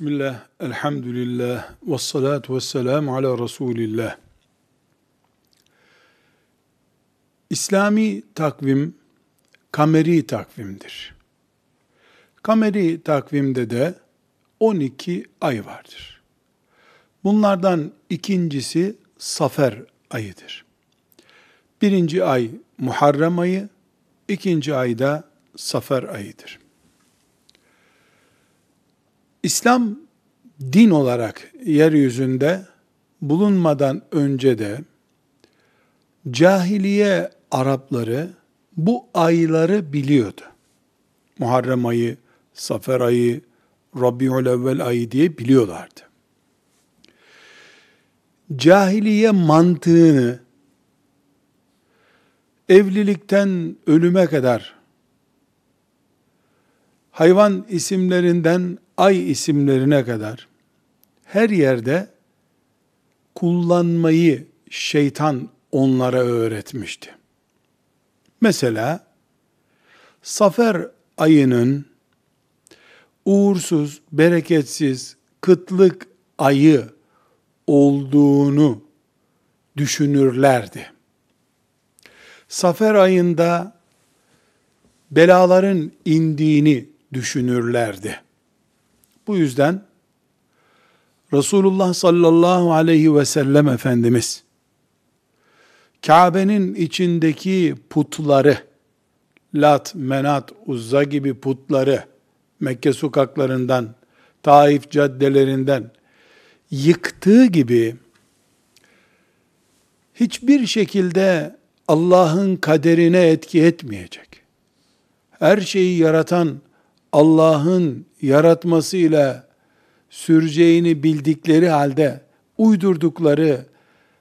Bismillah, elhamdülillah, ve salatu ve selamu ala Resulillah. İslami takvim, kameri takvimdir. Kameri takvimde de 12 ay vardır. Bunlardan ikincisi Safer ayıdır. Birinci ay Muharrem ayı, ikinci ayda Safer ayıdır. İslam din olarak yeryüzünde bulunmadan önce de cahiliye Arapları bu ayları biliyordu. Muharrem ayı, Safer ayı, Rabiul Evvel ayı diye biliyorlardı. Cahiliye mantığını evlilikten ölüme kadar hayvan isimlerinden ay isimlerine kadar her yerde kullanmayı şeytan onlara öğretmişti. Mesela Safer ayının uğursuz, bereketsiz, kıtlık ayı olduğunu düşünürlerdi. Safer ayında belaların indiğini düşünürlerdi. Bu yüzden Resulullah sallallahu aleyhi ve sellem Efendimiz Kabe'nin içindeki putları Lat, Menat, Uzza gibi putları Mekke sokaklarından, Taif caddelerinden yıktığı gibi hiçbir şekilde Allah'ın kaderine etki etmeyecek. Her şeyi yaratan Allah'ın yaratmasıyla süreceğini bildikleri halde uydurdukları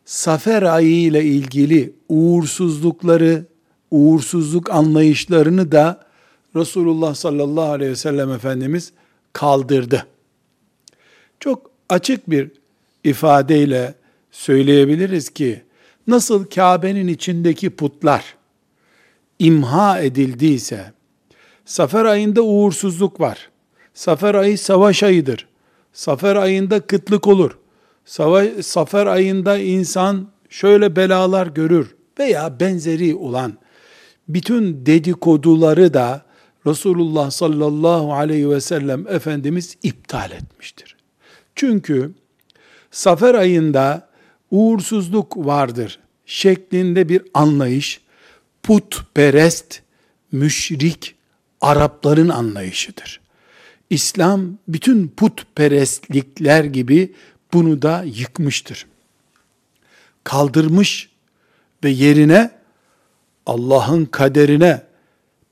Safer ayı ile ilgili uğursuzlukları, uğursuzluk anlayışlarını da Resulullah sallallahu aleyhi ve sellem Efendimiz kaldırdı. Çok açık bir ifadeyle söyleyebiliriz ki nasıl Kabe'nin içindeki putlar imha edildiyse Safer ayında uğursuzluk var. Safer ayı savaş ayıdır. Safer ayında kıtlık olur. Safer ayında insan şöyle belalar görür veya benzeri olan bütün dedikoduları da Resulullah sallallahu aleyhi ve sellem Efendimiz iptal etmiştir. Çünkü Safer ayında uğursuzluk vardır şeklinde bir anlayış putperest, müşrik Arapların anlayışıdır. İslam bütün putperestlikler gibi bunu da yıkmıştır. Kaldırmış ve yerine Allah'ın kaderine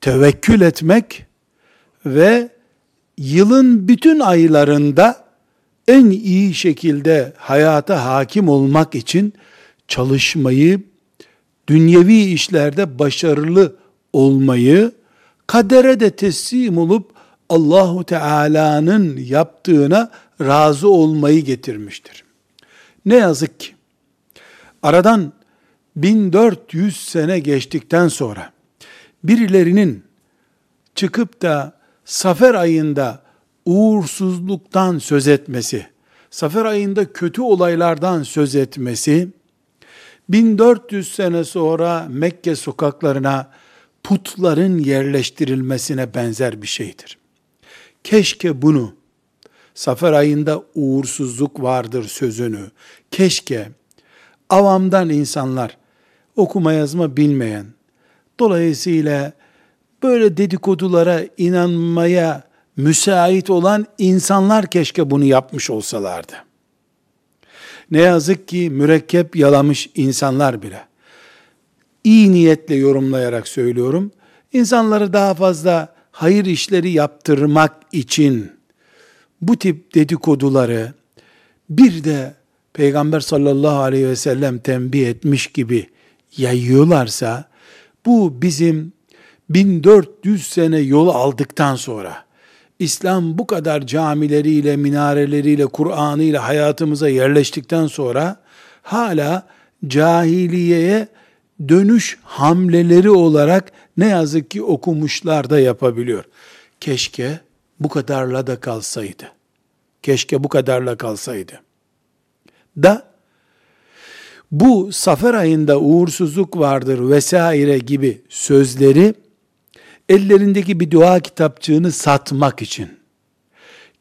tevekkül etmek ve yılın bütün aylarında en iyi şekilde hayata hakim olmak için çalışmayı, dünyevi işlerde başarılı olmayı, kadere de teslim olup Allahu Teala'nın yaptığına razı olmayı getirmiştir. Ne yazık ki aradan 1400 sene geçtikten sonra birilerinin çıkıp da Safer ayında uğursuzluktan söz etmesi, Safer ayında kötü olaylardan söz etmesi 1400 sene sonra Mekke sokaklarına putların yerleştirilmesine benzer bir şeydir. Keşke bunu Safer ayında uğursuzluk vardır sözünü. Keşke avamdan insanlar okuma yazma bilmeyen dolayısıyla böyle dedikodulara inanmaya müsait olan insanlar keşke bunu yapmış olsalardı. Ne yazık ki mürekkep yalamış insanlar bile iyi niyetle yorumlayarak söylüyorum. İnsanları daha fazla hayır işleri yaptırmak için bu tip dedikoduları bir de Peygamber sallallahu aleyhi ve sellem tembih etmiş gibi yayıyorlarsa bu bizim 1400 sene yol aldıktan sonra İslam bu kadar camileriyle, minareleriyle, Kur'an'ıyla hayatımıza yerleştikten sonra hala cahiliyeye dönüş hamleleri olarak ne yazık ki okumuşlar da yapabiliyor. Keşke bu kadarla da kalsaydı. Keşke bu kadarla kalsaydı. Da bu safer ayında uğursuzluk vardır vesaire gibi sözleri ellerindeki bir dua kitapçığını satmak için,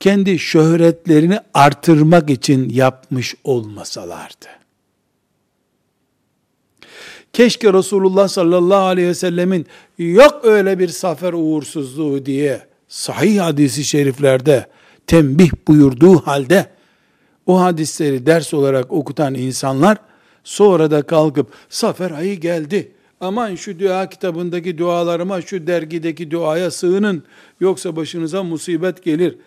kendi şöhretlerini artırmak için yapmış olmasalardı. Keşke Resulullah sallallahu aleyhi ve sellemin yok öyle bir safer uğursuzluğu diye sahih hadisi şeriflerde tembih buyurduğu halde o hadisleri ders olarak okutan insanlar sonra da kalkıp safer ayı geldi. Aman şu dua kitabındaki dualarıma, şu dergideki duaya sığının yoksa başınıza musibet gelir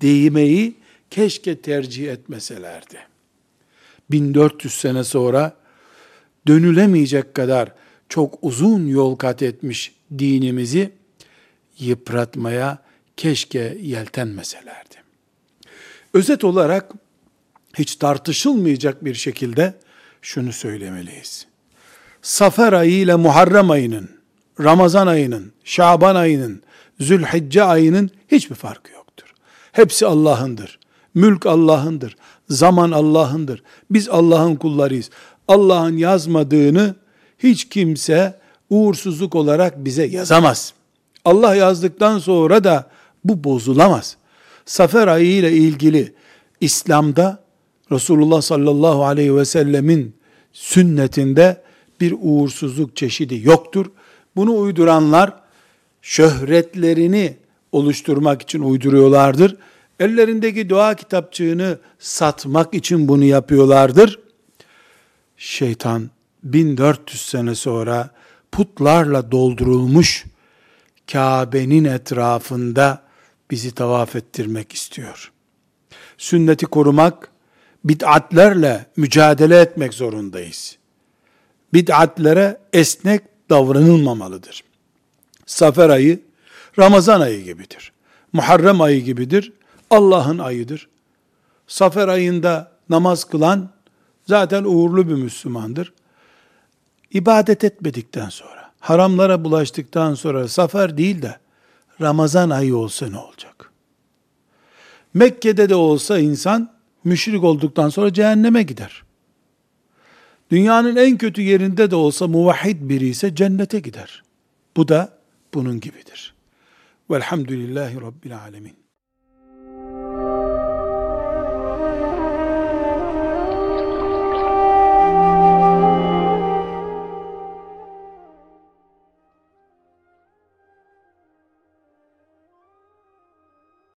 deyimeyi keşke tercih etmeselerdi. 1400 sene sonra dönülemeyecek kadar çok uzun yol kat etmiş dinimizi yıpratmaya keşke yeltenmeselerdi. Özet olarak hiç tartışılmayacak bir şekilde şunu söylemeliyiz. Safer ayı ile Muharrem ayının, Ramazan ayının, Şaban ayının, Zülhicce ayının hiçbir farkı yoktur. Hepsi Allah'ındır. Mülk Allah'ındır. Zaman Allah'ındır. Biz Allah'ın kullarıyız. Allah'ın yazmadığını hiç kimse uğursuzluk olarak bize yazamaz. Allah yazdıktan sonra da bu bozulamaz. Safer ayı ile ilgili İslam'da Resulullah sallallahu aleyhi ve sellemin sünnetinde bir uğursuzluk çeşidi yoktur. Bunu uyduranlar şöhretlerini oluşturmak için uyduruyorlardır. Ellerindeki dua kitapçığını satmak için bunu yapıyorlardır. Şeytan 1400 sene sonra putlarla doldurulmuş Kabe'nin etrafında bizi tavaf ettirmek istiyor. Sünneti korumak, bid'atlerle mücadele etmek zorundayız. Bid'atlere esnek davranılmamalıdır. Safer ayı, Ramazan ayı gibidir. Muharrem ayı gibidir. Allah'ın ayıdır. Safer ayında namaz kılan zaten uğurlu bir Müslümandır. İbadet etmedikten sonra, haramlara bulaştıktan sonra safer değil de Ramazan ayı olsa ne olacak? Mekke'de de olsa insan müşrik olduktan sonra cehenneme gider. Dünyanın en kötü yerinde de olsa muvahhid biri ise cennete gider. Bu da bunun gibidir. Velhamdülillahi Rabbil Alemin.